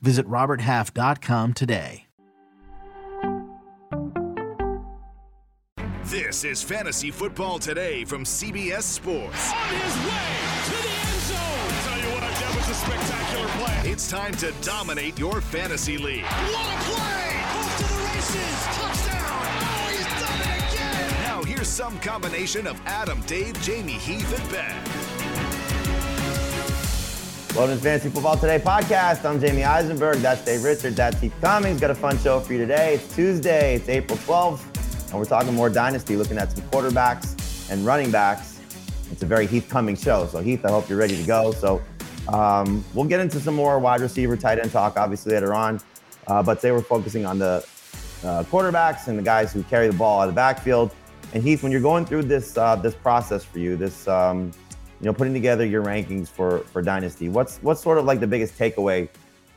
Visit RobertHalf.com today. This is Fantasy Football Today from CBS Sports. On his way to the end zone. Tell you what, that was a spectacular play. It's time to dominate your fantasy league. What a play! Off to the races. Touchdown. Oh, he's done it again. Now here's some combination of Adam, Dave, Jamie, Heath, and Ben. Welcome to Fantasy Football Today podcast. I'm Jamie Eisenberg. That's Dave Richard. That's Heath Cummings. Got a fun show for you today. It's Tuesday. It's April 12th. And we're talking more dynasty, looking at some quarterbacks and running backs. It's a very Heath Cummings show. So, Heath, I hope you're ready to go. So, um, we'll get into some more wide receiver, tight end talk, obviously, later on. Uh, but today we're focusing on the uh, quarterbacks and the guys who carry the ball out of the backfield. And, Heath, when you're going through this uh, this process for you, this um, you know, putting together your rankings for for Dynasty, what's what's sort of like the biggest takeaway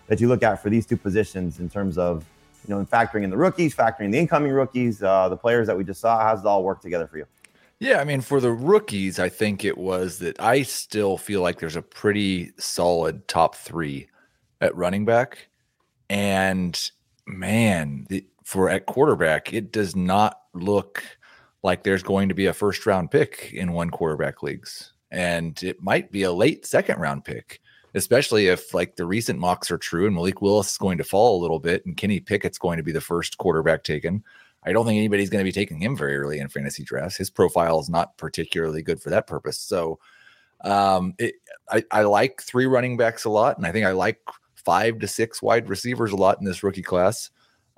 that you look at for these two positions in terms of you know, in factoring in the rookies, factoring the incoming rookies, uh, the players that we just saw. How's it all work together for you? Yeah, I mean, for the rookies, I think it was that I still feel like there's a pretty solid top three at running back, and man, the, for at quarterback, it does not look like there's going to be a first round pick in one quarterback leagues, and it might be a late second round pick especially if like the recent mocks are true and Malik Willis is going to fall a little bit and Kenny Pickett's going to be the first quarterback taken. I don't think anybody's going to be taking him very early in fantasy drafts. His profile is not particularly good for that purpose. So um, it, I, I like three running backs a lot, and I think I like five to six wide receivers a lot in this rookie class.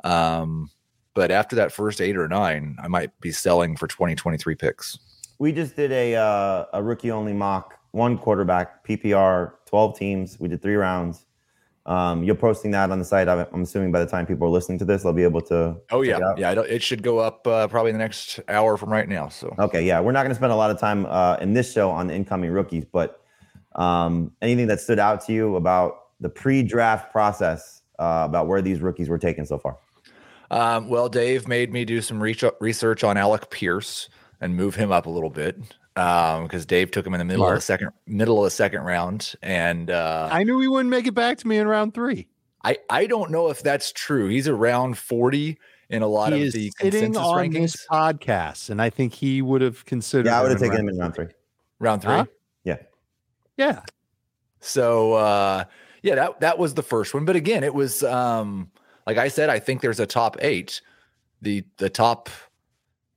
Um, but after that first eight or nine, I might be selling for 2023 picks. We just did a uh, a rookie only mock one quarterback, PPR, 12 teams. We did three rounds. Um, you're posting that on the site. I'm, assuming by the time people are listening to this, they'll be able to. Oh yeah, it yeah. It should go up uh, probably in the next hour from right now. So okay, yeah, we're not going to spend a lot of time uh, in this show on the incoming rookies, but um, anything that stood out to you about the pre-draft process uh, about where these rookies were taken so far? Um, well, Dave made me do some research on Alec Pierce and move him up a little bit um because Dave took him in the middle Mark. of the second middle of the second round and uh I knew he wouldn't make it back to me in round 3. I I don't know if that's true. He's around 40 in a lot he of the sitting on rankings. this podcast and I think he would have considered Yeah, I would have taken him in round 3. Round 3? Huh? Yeah. Yeah. So uh yeah, that that was the first one, but again, it was um like I said I think there's a top 8. The the top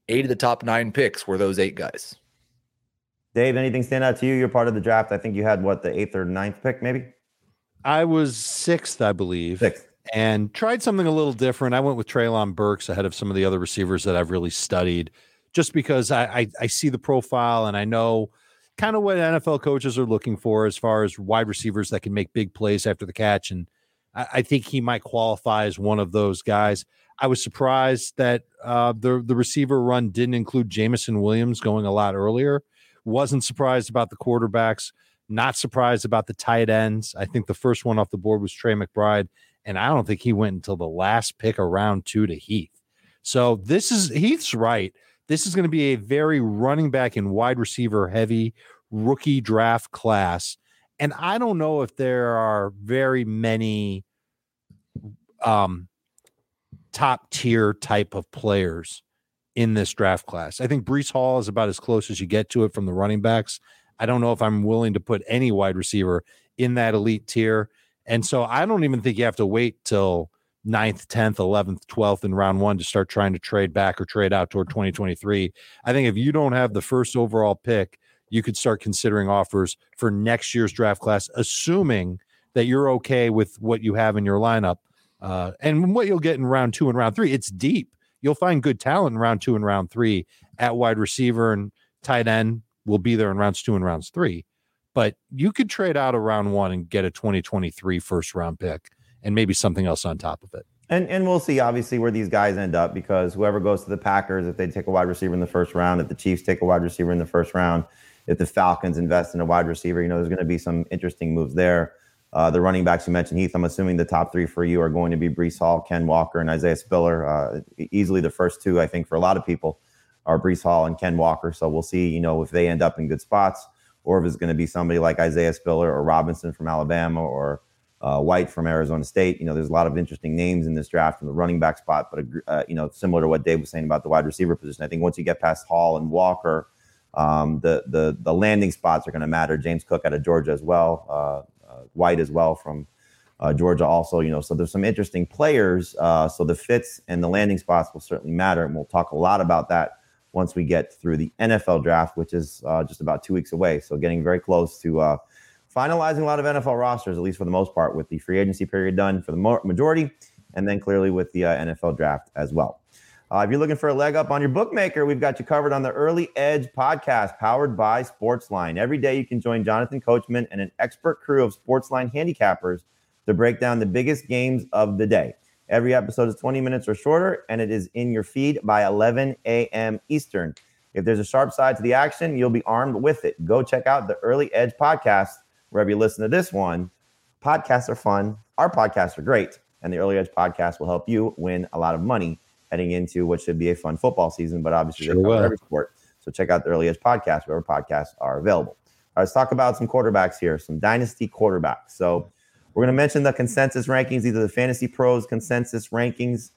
8 of the top 9 picks were those 8 guys. Dave, anything stand out to you? You're part of the draft. I think you had what the eighth or ninth pick, maybe. I was sixth, I believe. Sixth. And tried something a little different. I went with Treylon Burks ahead of some of the other receivers that I've really studied, just because I, I, I see the profile and I know kind of what NFL coaches are looking for as far as wide receivers that can make big plays after the catch. And I, I think he might qualify as one of those guys. I was surprised that uh, the the receiver run didn't include Jameson Williams going a lot earlier. Wasn't surprised about the quarterbacks. Not surprised about the tight ends. I think the first one off the board was Trey McBride, and I don't think he went until the last pick of round two to Heath. So this is Heath's right. This is going to be a very running back and wide receiver heavy rookie draft class. And I don't know if there are very many um, top tier type of players in this draft class. I think Breece Hall is about as close as you get to it from the running backs. I don't know if I'm willing to put any wide receiver in that elite tier. And so I don't even think you have to wait till 9th, 10th, 11th, 12th in round one to start trying to trade back or trade out toward 2023. I think if you don't have the first overall pick, you could start considering offers for next year's draft class, assuming that you're okay with what you have in your lineup. Uh, and what you'll get in round two and round three, it's deep you'll find good talent in round two and round three at wide receiver and tight end will be there in rounds two and rounds three. But you could trade out of round one and get a 2023 first round pick and maybe something else on top of it. And and we'll see obviously where these guys end up because whoever goes to the Packers, if they take a wide receiver in the first round, if the Chiefs take a wide receiver in the first round, if the Falcons invest in a wide receiver, you know, there's going to be some interesting moves there. Uh, the running backs you mentioned, Heath, I'm assuming the top three for you are going to be Breece Hall, Ken Walker, and Isaiah Spiller. Uh, easily the first two, I think, for a lot of people are Breece Hall and Ken Walker. So we'll see, you know, if they end up in good spots or if it's going to be somebody like Isaiah Spiller or Robinson from Alabama or uh, White from Arizona State. You know, there's a lot of interesting names in this draft from the running back spot, but uh, you know, similar to what Dave was saying about the wide receiver position, I think once you get past Hall and Walker, um, the the the landing spots are going to matter. James Cook out of Georgia as well, uh, White as well from uh, Georgia also. You know, so there's some interesting players. Uh, so the fits and the landing spots will certainly matter, and we'll talk a lot about that once we get through the NFL draft, which is just about two weeks away. So getting very close to finalizing a lot of NFL rosters, at least for the most part, with the free agency period done for the majority, and then clearly with the uh, NFL draft as well. Uh, if you're looking for a leg up on your bookmaker, we've got you covered on the Early Edge podcast powered by Sportsline. Every day you can join Jonathan Coachman and an expert crew of Sportsline handicappers to break down the biggest games of the day. Every episode is 20 minutes or shorter, and it is in your feed by 11 a.m. Eastern. If there's a sharp side to the action, you'll be armed with it. Go check out the Early Edge podcast wherever you listen to this one. Podcasts are fun. Our podcasts are great. And the Early Edge podcast will help you win a lot of money heading into what should be a fun football season, but obviously sure they cover every sport. So check out the Early Edge podcast, wherever podcasts are available. All right, let's talk about some quarterbacks here, some dynasty quarterbacks. So we're going to mention the consensus rankings, either the Fantasy Pros consensus rankings,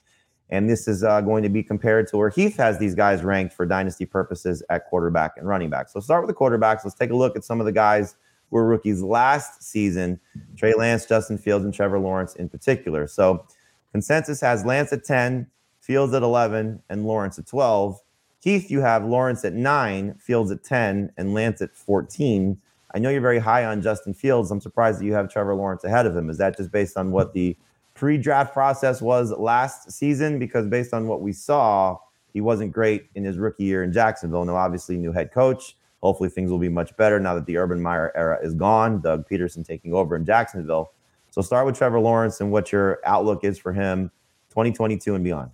and this is uh, going to be compared to where Heath has these guys ranked for dynasty purposes at quarterback and running back. So start with the quarterbacks. Let's take a look at some of the guys who – were rookies last season Trey Lance, Justin Fields, and Trevor Lawrence in particular. So consensus has Lance at 10, Fields at 11, and Lawrence at 12. Heath, you have Lawrence at 9, Fields at 10, and Lance at 14. I know you're very high on Justin Fields. I'm surprised that you have Trevor Lawrence ahead of him. Is that just based on what the pre draft process was last season? Because based on what we saw, he wasn't great in his rookie year in Jacksonville. Now, obviously, new head coach. Hopefully, things will be much better now that the Urban Meyer era is gone. Doug Pederson taking over in Jacksonville. So, start with Trevor Lawrence and what your outlook is for him 2022 and beyond.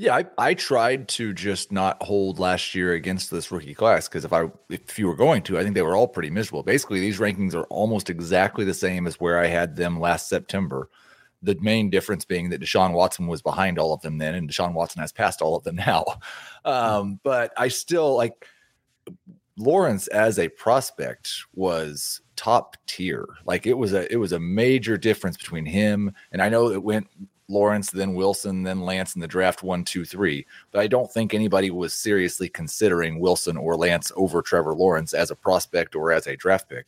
Yeah, I, I tried to just not hold last year against this rookie class because if I if you were going to, I think they were all pretty miserable. Basically, these rankings are almost exactly the same as where I had them last September. The main difference being that Deshaun Watson was behind all of them then, and Deshaun Watson has passed all of them now. Um, but I still like Lawrence as a prospect was top tier. Like it was a it was a major difference between him and I know it went Lawrence, then Wilson, then Lance in the draft one, two, three. But I don't think anybody was seriously considering Wilson or Lance over Trevor Lawrence as a prospect or as a draft pick.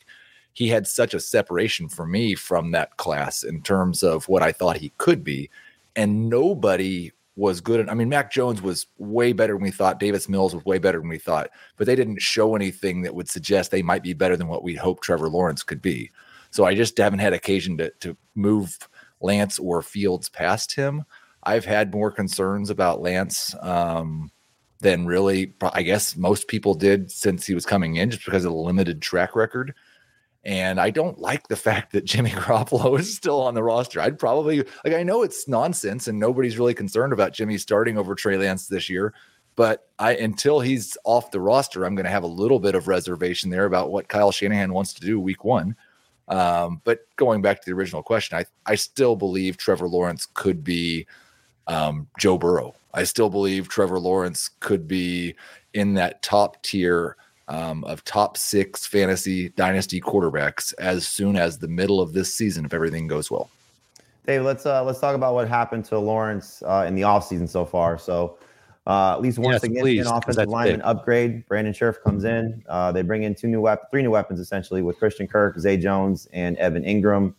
He had such a separation for me from that class in terms of what I thought he could be. And nobody was good. I mean, Mac Jones was way better than we thought. Davis Mills was way better than we thought, but they didn't show anything that would suggest they might be better than what we hoped Trevor Lawrence could be. So I just haven't had occasion to, to move Lance or Fields past him. I've had more concerns about Lance um, than really, I guess, most people did since he was coming in, just because of the limited track record. And I don't like the fact that Jimmy Garoppolo is still on the roster. I'd probably like I know it's nonsense and nobody's really concerned about Jimmy starting over Trey Lance this year, but I until he's off the roster, I'm going to have a little bit of reservation there about what Kyle Shanahan wants to do week 1. Um, but going back to the original question, I I still believe Trevor Lawrence could be um, Joe Burrow. I still believe Trevor Lawrence could be in that top tier um, of top six fantasy dynasty quarterbacks as soon as the middle of this season if everything goes well. Dave, let's uh, let's talk about what happened to Lawrence uh, in the offseason so far. So uh, at least one yes, significant please, offensive lineman big. upgrade. Brandon Scherff comes in. Uh, they bring in two new weapons, three new weapons essentially with Christian Kirk, Zay Jones, and Evan Engram.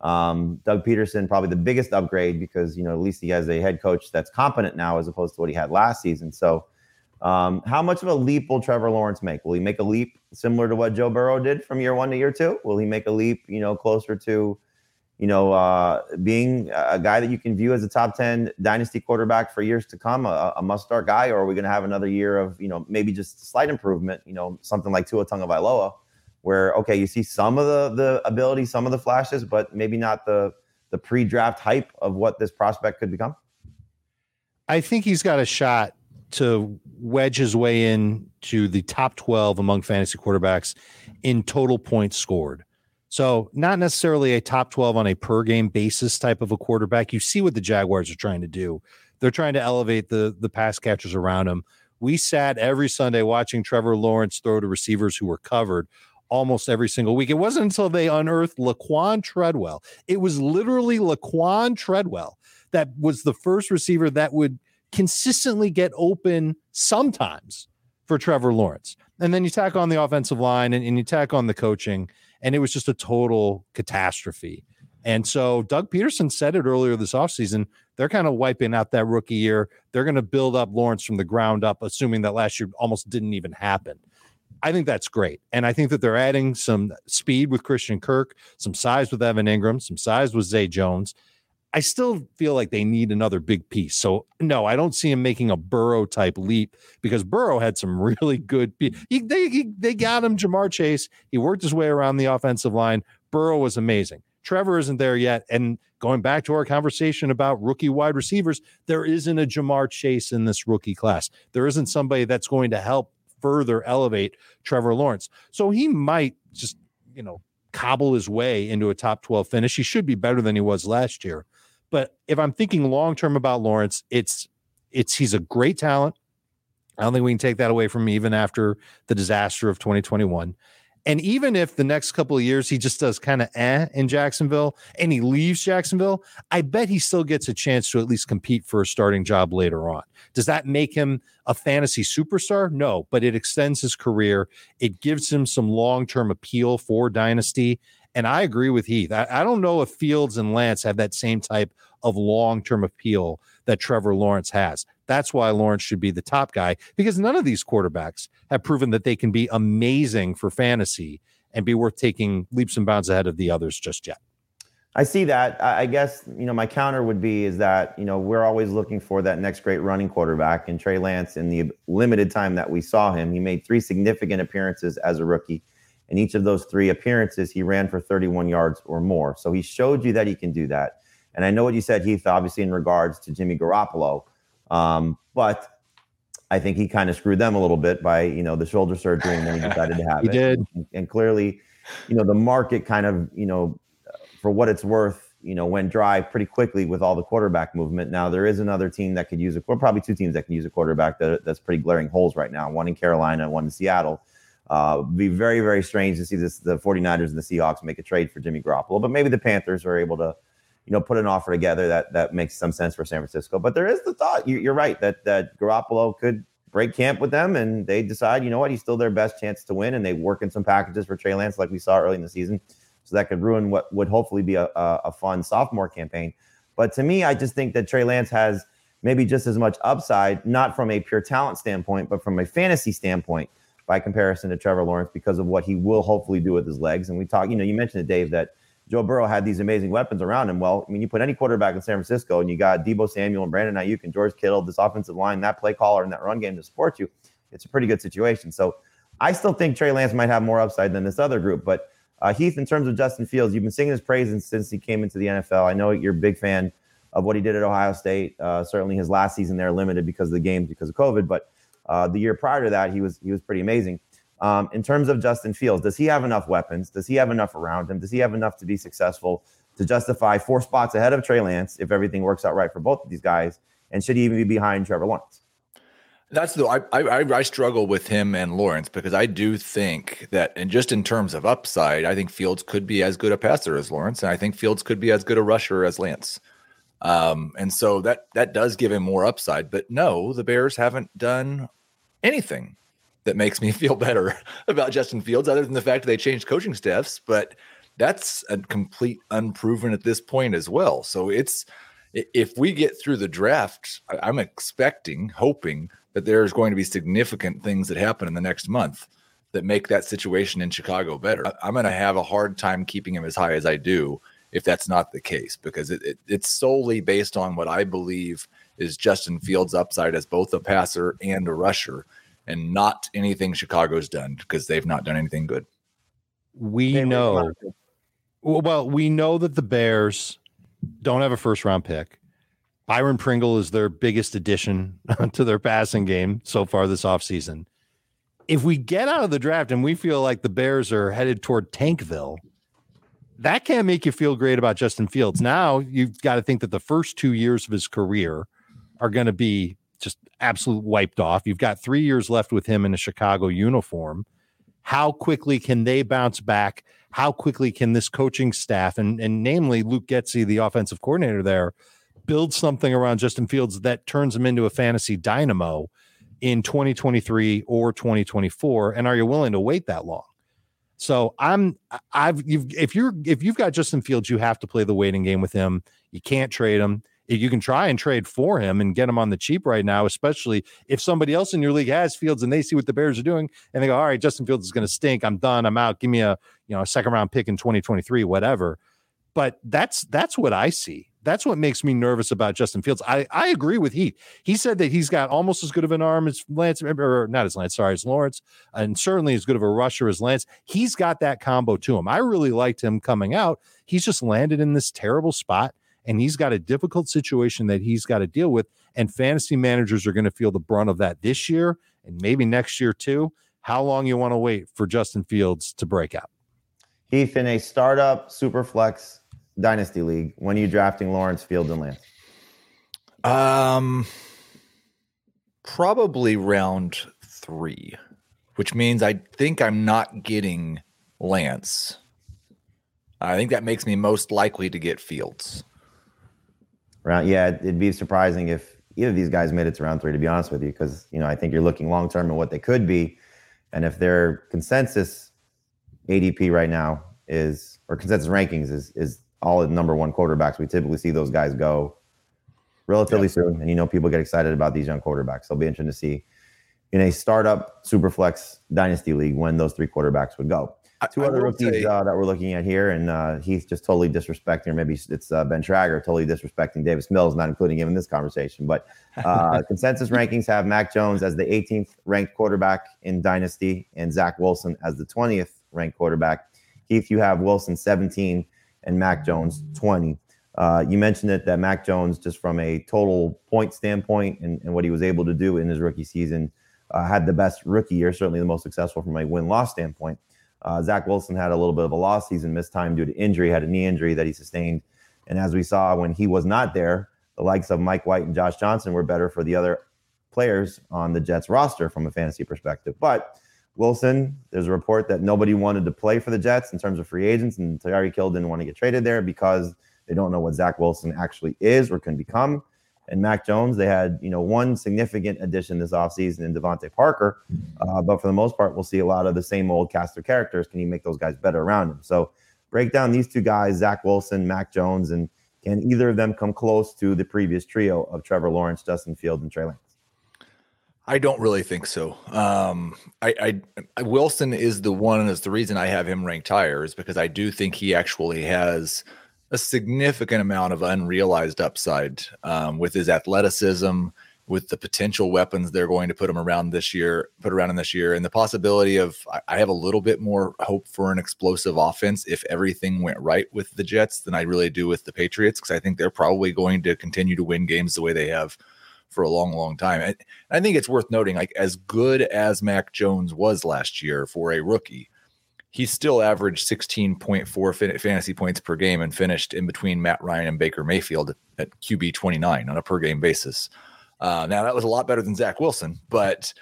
Um, Doug Pederson probably the biggest upgrade because you know at least he has a head coach that's competent now as opposed to what he had last season. So um, how much of a leap will Trevor Lawrence make? Will he make a leap similar to what Joe Burrow did from year one to year two? Will he make a leap, you know, closer to, you know, uh, being a guy that you can view as a top 10 dynasty quarterback for years to come, a, a must start guy? Or are we going to have another year of, you know, maybe just slight improvement, you know, something like Tua Tagovailoa, where, okay, you see some of the, the ability, some of the flashes, but maybe not the, the pre-draft hype of what this prospect could become? I think he's got a shot to wedge his way in to the top 12 among fantasy quarterbacks in total points scored. So, not necessarily a top 12 on a per game basis type of a quarterback. You see what the Jaguars are trying to do. They're trying to elevate the the pass catchers around him. We sat every Sunday watching Trevor Lawrence throw to receivers who were covered almost every single week. It wasn't until they unearthed Laquan Treadwell. It was literally Laquan Treadwell that was the first receiver that would consistently get open sometimes for Trevor Lawrence. And then you tack on the offensive line and, and you tack on the coaching, and it was just a total catastrophe. And so Doug Pederson said it earlier this offseason. They're kind of wiping out that rookie year. They're going to build up Lawrence from the ground up, assuming that last year almost didn't even happen. I think that's great. And I think that they're adding some speed with Christian Kirk, some size with Evan Engram, some size with Zay Jones. I still feel like they need another big piece. So no, I don't see him making a Burrow type leap because Burrow had some really good. He, they he, they got him Ja'Marr Chase. He worked his way around the offensive line. Burrow was amazing. Trevor isn't there yet. And going back to our conversation about rookie wide receivers, there isn't a Ja'Marr Chase in this rookie class. There isn't somebody that's going to help further elevate Trevor Lawrence. So he might just, you know, cobble his way into a top 12 finish. He should be better than he was last year. But if I'm thinking long term about Lawrence, it's it's he's a great talent. I don't think we can take that away from him even after the disaster of 2021. And even if the next couple of years he just does kind of eh in Jacksonville and he leaves Jacksonville, I bet he still gets a chance to at least compete for a starting job later on. Does that make him a fantasy superstar? No, but it extends his career. It gives him some long term appeal for Dynasty. And I agree with Heath. I, I don't know if Fields and Lance have that same type of long term appeal that Trevor Lawrence has. That's why Lawrence should be the top guy because none of these quarterbacks have proven that they can be amazing for fantasy and be worth taking leaps and bounds ahead of the others just yet. I see that. I guess, you know, my counter would be is that, you know, we're always looking for that next great running quarterback. And Trey Lance, in the limited time that we saw him, he made three significant appearances as a rookie. In each of those three appearances, he ran for 31 yards or more. So he showed you that he can do that. And I know what you said, Heath, obviously in regards to Jimmy Garoppolo, um, but I think he kind of screwed them a little bit by you know the shoulder surgery and then he decided to have he it. Did. And, and clearly, you know, the market kind of you know, for what it's worth, you know, went dry pretty quickly with all the quarterback movement. Now there is another team that could use a, well, probably two teams that can use a quarterback that, that's pretty glaring holes right now. One in Carolina, one in Seattle. Uh, be very, very strange to see this the 49ers and the Seahawks make a trade for Jimmy Garoppolo, but maybe the Panthers are able to, you know, put an offer together that that makes some sense for San Francisco. But there is the thought, you, are right, that that Garoppolo could break camp with them and they decide, you know what, he's still their best chance to win, and they work in some packages for Trey Lance like we saw early in the season. So that could ruin what would hopefully be a, a, a fun sophomore campaign. But to me, I just think that Trey Lance has maybe just as much upside, not from a pure talent standpoint, but from a fantasy standpoint by comparison to Trevor Lawrence because of what he will hopefully do with his legs. And we talk, you know, you mentioned it, Dave, that Joe Burrow had these amazing weapons around him. Well, I mean, you put any quarterback in San Francisco and you got Deebo Samuel and Brandon Aiyuk and George Kittle, this offensive line, that play caller, and that run game to support you, it's a pretty good situation. So I still think Trey Lance might have more upside than this other group. But uh, Heath, in terms of Justin Fields, you've been singing his praises since he came into the NFL. I know you're a big fan of what he did at Ohio State. Uh, certainly, his last season there limited because of the games because of COVID, but uh, the year prior to that, he was he was pretty amazing. Um, in terms of Justin Fields, does he have enough weapons? Does he have enough around him? Does he have enough to be successful to justify four spots ahead of Trey Lance if everything works out right for both of these guys? And should he even be behind Trevor Lawrence? That's the I, I I struggle with him and Lawrence because I do think that, and just in terms of upside, I think Fields could be as good a passer as Lawrence, and I think Fields could be as good a rusher as Lance. Um, and so that that does give him more upside. But no, the Bears haven't done anything that makes me feel better about Justin Fields, other than the fact that they changed coaching staffs. But that's a complete unproven at this point as well. So it's if we get through the draft, I'm expecting, hoping that there's going to be significant things that happen in the next month that make that situation in Chicago better. I'm going to have a hard time keeping him as high as I do if that's not the case because it, it, it's solely based on what I believe is Justin Fields' upside as both a passer and a rusher and not anything Chicago's done because they've not done anything good. We know. Well, we know that the Bears don't have a first round pick. Byron Pringle is their biggest addition to their passing game so far this offseason. If we get out of the draft and we feel like the Bears are headed toward Tankville, that can't make you feel great about Justin Fields. Now you've got to think that the first two years of his career are going to be just absolute wiped off. You've got three years left with him in a Chicago uniform. How quickly can they bounce back? How quickly can this coaching staff and, and namely Luke Getsy, the offensive coordinator there, build something around Justin Fields that turns him into a fantasy dynamo in 2023 or 2024? And are you willing to wait that long? So I'm I've you've if you're if you've got Justin Fields, you have to play the waiting game with him. You can't trade him. You can try and trade for him and get him on the cheap right now, especially if somebody else in your league has Fields and they see what the Bears are doing and they go, "All right, Justin Fields is going to stink. I'm done. I'm out. Give me a you know a second round pick in 2023, whatever." But that's that's what I see. That's what makes me nervous about Justin Fields. I, I agree with Heath. He said that he's got almost as good of an arm as Lance, or not as Lance, sorry, as Lawrence, and certainly as good of a rusher as Lance. He's got that combo to him. I really liked him coming out. He's just landed in this terrible spot, and he's got a difficult situation that he's got to deal with. And fantasy managers are going to feel the brunt of that this year and maybe next year too. How long you want to wait for Justin Fields to break out? Heath in a startup super flex dynasty league when are you drafting Lawrence Fields and Lance? Um, probably round three, which means I think I'm not getting Lance. I think that makes me most likely to get Fields. Round, yeah, it'd be surprising if either of these guys made it to round three. To be honest with you, because you know I think you're looking long term and what they could be, and if their consensus ADP right now is or consensus rankings is is all the number one quarterbacks. We typically see those guys go relatively soon. And you know, people get excited about these young quarterbacks. So it'll be interesting to see in a startup superflex dynasty league when those three quarterbacks would go. Two I, other rookies uh, that we're looking at here, and uh, Heath just totally disrespecting, or maybe it's uh, Ben Trager totally disrespecting Davis Mills, not including him in this conversation. But uh, consensus rankings have Mac Jones as the 18th ranked quarterback in Dynasty, and Zach Wilson as the 20th ranked quarterback. Heath, you have Wilson 17 and Mac Jones 20. Uh, you mentioned it that Mac Jones, just from a total point standpoint and, and what he was able to do in his rookie season, uh, had the best rookie year, certainly the most successful from a win loss standpoint. Uh, Zach Wilson had a little bit of a loss season, missed time due to injury, had a knee injury that he sustained. And as we saw when he was not there, the likes of Mike White and Josh Johnson were better for the other players on the Jets roster from a fantasy perspective. But Wilson, there's a report that nobody wanted to play for the Jets in terms of free agents, and Tyreek Hill didn't want to get traded there because they don't know what Zach Wilson actually is or can become. And Mac Jones, they had you know one significant addition this offseason in DeVante Parker, uh, but for the most part, we'll see a lot of the same old cast of characters. Can you make those guys better around him? So break down these two guys, Zach Wilson, Mac Jones, and can either of them come close to the previous trio of Trevor Lawrence, Justin Field, and Trey Lance? I don't really think so. Um, I, I, Wilson is the one is the reason I have him ranked higher is because I do think he actually has a significant amount of unrealized upside um, with his athleticism, with the potential weapons they're going to put him around this year, put around in this year, and the possibility of I have a little bit more hope for an explosive offense if everything went right with the Jets than I really do with the Patriots because I think they're probably going to continue to win games the way they have for a long, long time. I, I think it's worth noting, like as good as Mac Jones was last year for a rookie, he still averaged 16.4 fantasy points per game and finished in between Matt Ryan and Baker Mayfield at QB 29 on a per game basis. Uh, now that was a lot better than Zach Wilson, but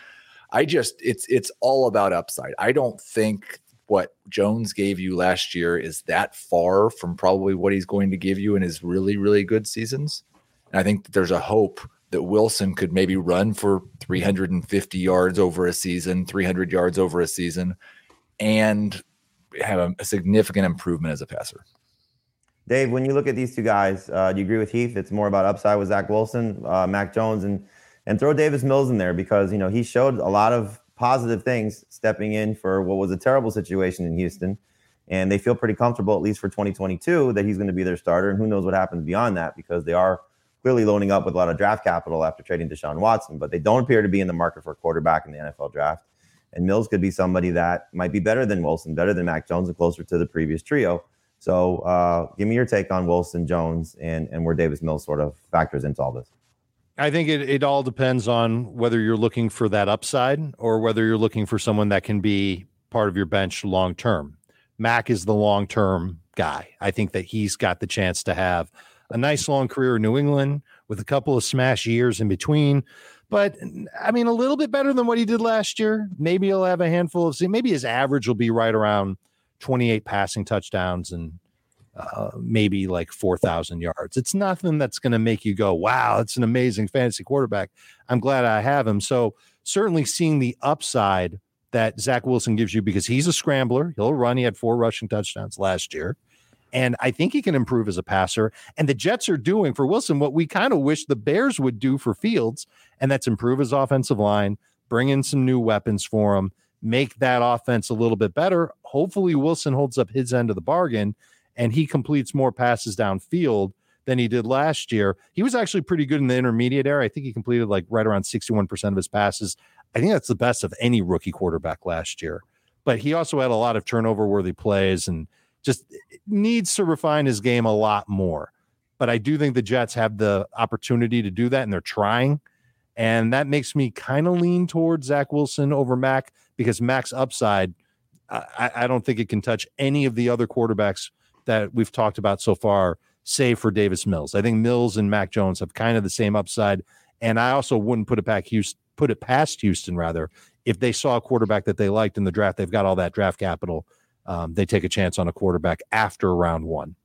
I just it's it's all about upside. I don't think what Jones gave you last year is that far from probably what he's going to give you in his really really good seasons. And I think there's a hope that Wilson could maybe run for 350 yards over a season, 300 yards over a season, and have a, a significant improvement as a passer. Dave, when you look at these two guys, uh, do you agree with Heath? It's more about upside with Zach Wilson, uh, Mac Jones, and and throw Davis Mills in there because you know he showed a lot of positive things stepping in for what was a terrible situation in Houston, and they feel pretty comfortable at least for 2022 that he's going to be their starter, and who knows what happens beyond that because they are clearly loading up with a lot of draft capital after trading Deshaun Watson, but they don't appear to be in the market for a quarterback in the NFL draft. And Mills could be somebody that might be better than Wilson, better than Mac Jones, and closer to the previous trio. So uh, give me your take on Wilson Jones and and where Davis Mills sort of factors into all this. I think it, it all depends on whether you're looking for that upside or whether you're looking for someone that can be part of your bench long term. Mac is the long term guy. I think that he's got the chance to have a nice long career in New England with a couple of smash years in between. But I mean, a little bit better than what he did last year. Maybe he'll have a handful of, maybe his average will be right around 28 passing touchdowns and uh, maybe like 4,000 yards. It's nothing that's going to make you go, wow, it's an amazing fantasy quarterback. I'm glad I have him. So, certainly seeing the upside that Zach Wilson gives you because he's a scrambler. He'll run. He had four rushing touchdowns last year. And I think he can improve as a passer. And the Jets are doing for Wilson what we kind of wish the Bears would do for Fields, and that's improve his offensive line, bring in some new weapons for him, make that offense a little bit better. Hopefully, Wilson holds up his end of the bargain and he completes more passes downfield than he did last year. He was actually pretty good in the intermediate area. I think he completed like right around 61% of his passes. I think that's the best of any rookie quarterback last year. But he also had a lot of turnover worthy plays and just needs to refine his game a lot more. But I do think the Jets have the opportunity to do that, and they're trying. And that makes me kind of lean towards Zach Wilson over Mac because Mac's upside, I, I, don't think it can touch any of the other quarterbacks that we've talked about so far, save for Davis Mills. I think Mills and Mac Jones have kind of the same upside. And I also wouldn't put it back Houston, put it past Houston rather, if they saw a quarterback that they liked in the draft, they've got all that draft capital um, they take a chance on a quarterback after round one.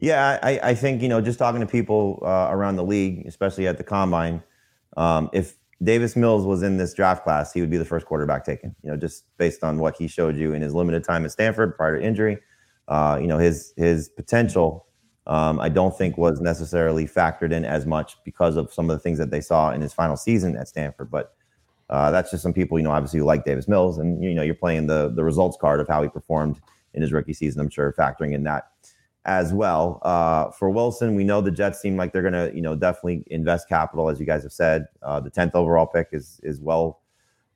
Yeah, I, I think you know, just talking to people uh, around the league, especially at the combine, um, if Davis Mills was in this draft class, he would be the first quarterback taken. You know, just based on what he showed you in his limited time at Stanford prior to injury. Uh, you know, his his potential, um, I don't think was necessarily factored in as much because of some of the things that they saw in his final season at Stanford. But uh, that's just some people, you know, obviously who like Davis Mills, and you know, you're playing the the results card of how he performed in his rookie season. I'm sure factoring in that as well. Uh, for Wilson, we know the Jets seem like they're going to, you know, definitely invest capital, as you guys have said. Uh, the 10th overall pick is is well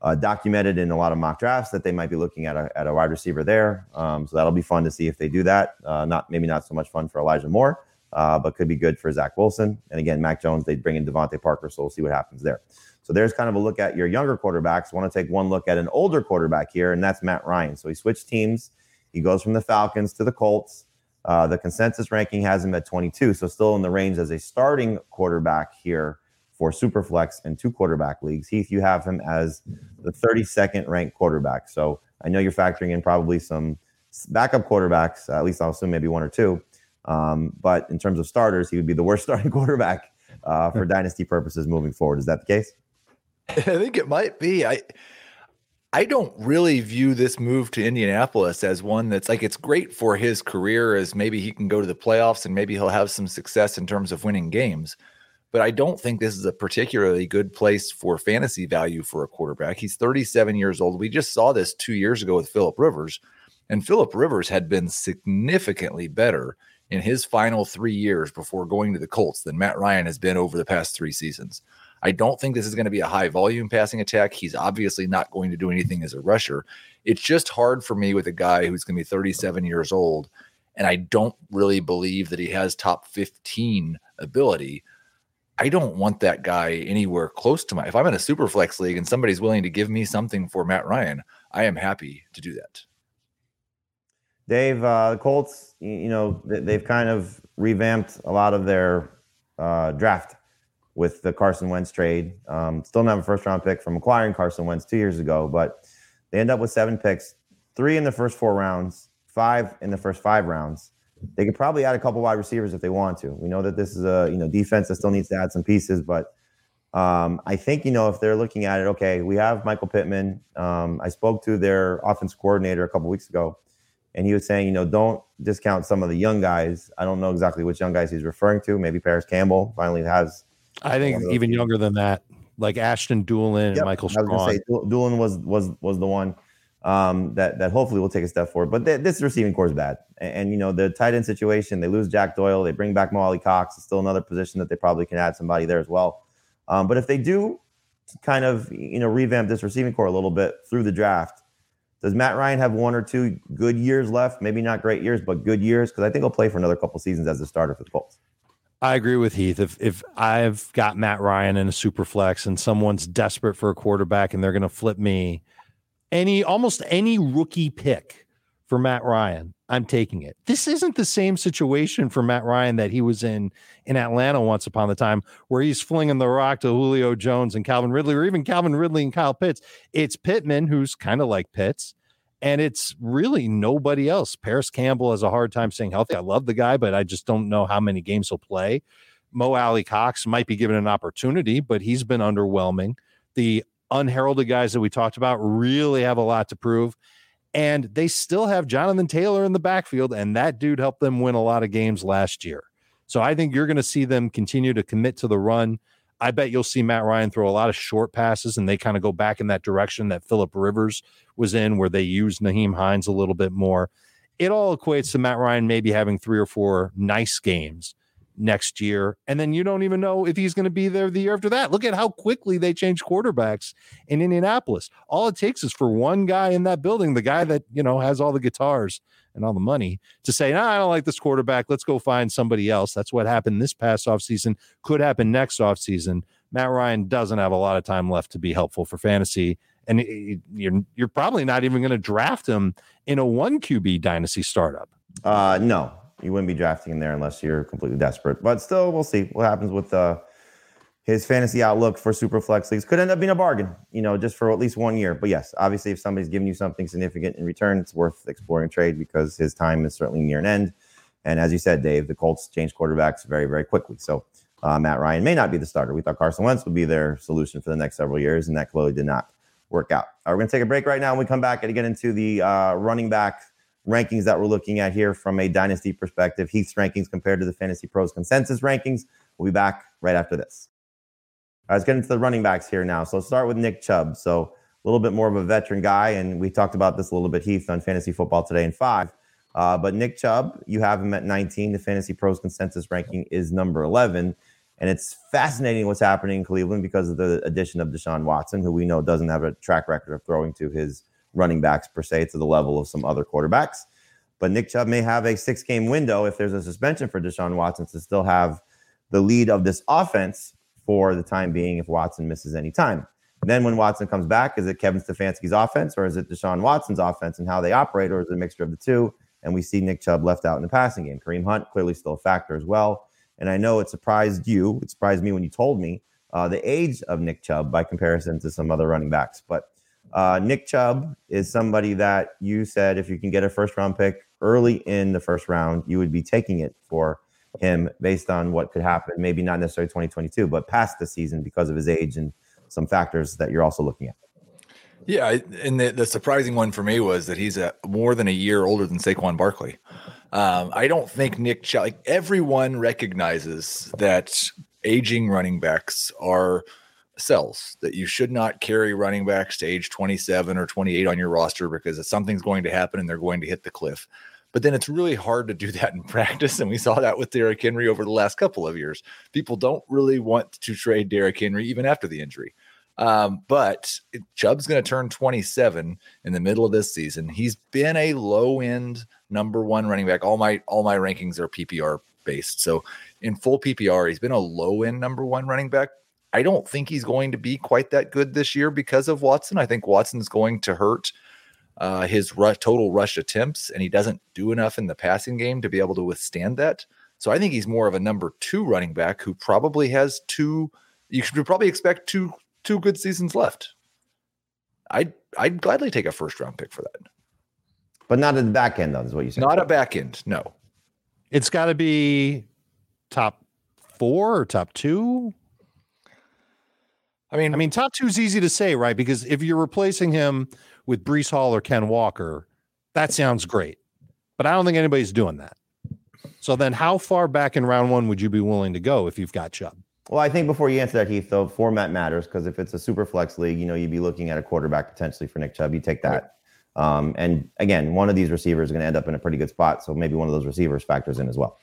uh, documented in a lot of mock drafts that they might be looking at a, at a wide receiver there. Um, so that'll be fun to see if they do that. Uh, not maybe not so much fun for Elijah Moore, uh, but could be good for Zach Wilson. And again, Mac Jones, they bring in DeVante Parker, so we'll see what happens there. So there's kind of a look at your younger quarterbacks. Want to take one look at an older quarterback here, and that's Matt Ryan. So he switched teams. He goes from the Falcons to the Colts. Uh, the consensus ranking has him at 22, so still in the range as a starting quarterback here for Superflex and two quarterback leagues. Heath, you have him as the 32nd ranked quarterback. So I know you're factoring in probably some backup quarterbacks, at least I'll assume maybe one or two. Um, but in terms of starters, he would be the worst starting quarterback uh, for dynasty purposes moving forward. Is that the case? I think it might be. I I don't really view this move to Indianapolis as one that's like it's great for his career as maybe he can go to the playoffs and maybe he'll have some success in terms of winning games. But I don't think this is a particularly good place for fantasy value for a quarterback. He's 37 years old. We just saw this 2 years ago with Philip Rivers, and Philip Rivers had been significantly better in his final 3 years before going to the Colts than Matt Ryan has been over the past 3 seasons. I don't think this is going to be a high volume passing attack. He's obviously not going to do anything as a rusher. It's just hard for me with a guy who's going to be 37 years old. And I don't really believe that he has top 15 ability. I don't want that guy anywhere close to my. If I'm in a super flex league and somebody's willing to give me something for Matt Ryan, I am happy to do that. Dave, uh, the Colts, you know, they've kind of revamped a lot of their uh, draft with the Carson Wentz trade. Um, still not a first round pick from acquiring Carson Wentz two years ago, but they end up with seven picks, three in the first four rounds, five in the first five rounds. They could probably add a couple wide receivers if they want to. We know that this is a you know defense that still needs to add some pieces, but um, I think you know if they're looking at it, okay, we have Michael Pittman. Um, I spoke to their offense coordinator a couple weeks ago, and he was saying, you know, don't discount some of the young guys. I don't know exactly which young guys he's referring to. Maybe Parris Campbell finally has I think even younger than that, like Ashton Dulin yep. and Michael Strachan. I was say Dulin was was was the one um, that that hopefully will take a step forward. But th- this receiving core is bad, and, and, you know the tight end situation. They lose Jack Doyle. They bring back Mo Alie-Cox. It's still another position that they probably can add somebody there as well. Um, but if they do kind of you know revamp this receiving core a little bit through the draft, Does Matt Ryan have one or two good years left? Maybe not great years, but good years because I think he'll play for another couple seasons as a starter for the Colts. I agree with Heath. If if I've got Matt Ryan in a super flex and someone's desperate for a quarterback and they're going to flip me any almost any rookie pick for Matt Ryan, I'm taking it. This isn't the same situation for Matt Ryan that he was in in Atlanta once upon a time, where he's flinging the rock to Julio Jones and Calvin Ridley, or even Calvin Ridley and Kyle Pitts. It's Pittman, who's kind of like Pitts, and it's really nobody else. Parris Campbell has a hard time staying healthy. I love the guy, but I just don't know how many games he'll play. Mo Alie-Cox might be given an opportunity, but he's been underwhelming. The unheralded guys that we talked about really have a lot to prove. And they still have Jonathan Taylor in the backfield, and that dude helped them win a lot of games last year. So I think you're going to see them continue to commit to the run. I bet you'll see Matt Ryan throw a lot of short passes, and they kind of go back in that direction that Philip Rivers was in, where they use Nyheim Hines a little bit more. It all equates to Matt Ryan maybe having three or four nice games next year. And then you don't even know if he's going to be there the year after that. Look at how quickly they change quarterbacks in Indianapolis. All it takes is for one guy in that building, the guy that, you know, has all the guitars and all the money to say, no, I don't like this quarterback. Let's go find somebody else. That's what happened this past offseason. Could happen next offseason. Matt Ryan doesn't have a lot of time left to be helpful for fantasy. And you're you're probably not even going to draft him in a one QB dynasty startup. Uh, no, you wouldn't be drafting him there unless you're completely desperate. But still, we'll see what happens with uh, his fantasy outlook for super flex leagues. Could end up being a bargain, you know, just for at least one year. But yes, obviously, if somebody's giving you something significant in return, it's worth exploring trade because his time is certainly near an end. And as you said, Dave, the Colts change quarterbacks very, very quickly. So uh, Matt Ryan may not be the starter. We thought Carson Wentz would be their solution for the next several years, and that clearly did not work out. All right, we're going to take a break right now. When we come back and get into the uh, running back rankings that we're looking at here from a dynasty perspective, Heath's rankings compared to the Fantasy Pros consensus rankings. We'll be back right after this. All right, let's get into the running backs here now. So let's start with Nick Chubb. So a little bit more of a veteran guy, and we talked about this a little bit, Heath, on Fantasy Football today in five. Uh, but Nick Chubb, you have him at 19. The Fantasy Pros consensus ranking is number 11. And it's fascinating what's happening in Cleveland because of the addition of Deshaun Watson, who we know doesn't have a track record of throwing to his running backs per se to the level of some other quarterbacks. But Nick Chubb may have a six game window if there's a suspension for Deshaun Watson to still have the lead of this offense for the time being if Watson misses any time. Then when Watson comes back, is it Kevin Stefanski's offense or is it Deshaun Watson's offense and how they operate, or is it a mixture of the two? And we see Nick Chubb left out in the passing game. Kareem Hunt clearly still a factor as well. And I know it surprised you, it surprised me when you told me uh, the age of Nick Chubb by comparison to some other running backs. But uh, Nick Chubb is somebody that you said if you can get a first round pick early in the first round, you would be taking it for him based on what could happen. Maybe not necessarily 2022, but past the season because of his age and some factors that you're also looking at. Yeah, and the, the surprising one for me was that he's a, more than a year older than Saquon Barkley. Um, I don't think Nick Chubb, like everyone recognizes that aging running backs are – cells that you should not carry running backs to age 27 or 28 on your roster because something's going to happen and they're going to hit the cliff. But then it's really hard to do that in practice. And we saw that with Derrick Henry over the last couple of years. People don't really want to trade Derrick Henry even after the injury. Um, but Chubb's going to turn 27 in the middle of this season. He's been a low end number one running back. All my all my rankings are PPR based. So in full PPR, he's been a low end number one running back I don't think he's going to be quite that good this year because of Watson. I think Watson's going to hurt uh, his total rush attempts, and he doesn't do enough in the passing game to be able to withstand that. So I think he's more of a number two running back who probably has two. You should probably expect two two good seasons left. I'd I'd gladly take a first round pick for that, but not at the back end. Though, is what you said. Not a back end. No, it's got to be top four or top two. I mean, I mean, top two is easy to say, right? Because if you're replacing him with Breece Hall or Ken Walker, that sounds great. But I don't think anybody's doing that. So then, how far back in round one would you be willing to go if you've got Chubb? Well, I think before you answer that, Heath, though, format matters because if it's a super flex league, you know, you'd be looking at a quarterback potentially for Nick Chubb. You take that. Right. Um, and again, one of these receivers is going to end up in a pretty good spot. So maybe one of those receivers factors in as well.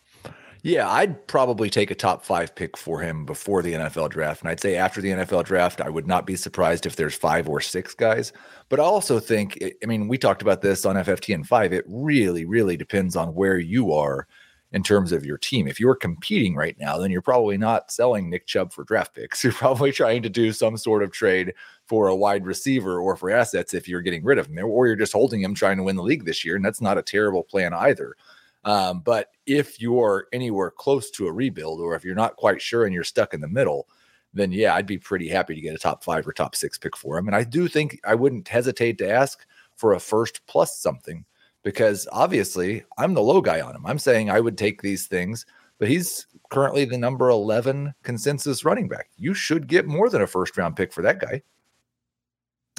Yeah, I'd probably take a top five pick for him before the NFL draft. And I'd say after the NFL draft, I would not be surprised if there's five or six guys. But I also think, I mean, we talked about this on FFT and five. It really, really depends on where you are in terms of your team. If you're competing right now, then you're probably not selling Nick Chubb for draft picks. You're probably trying to do some sort of trade for a wide receiver or for assets if you're getting rid of him, or you're just holding him trying to win the league this year. And that's not a terrible plan either. Um, but if you're anywhere close to a rebuild, or if you're not quite sure and you're stuck in the middle, then yeah, I'd be pretty happy to get a top five or top six pick for him. And I do think I wouldn't hesitate to ask for a first plus something because obviously I'm the low guy on him. I'm saying I would take these things, but he's currently the number 11 consensus running back. You should get more than a first round pick for that guy.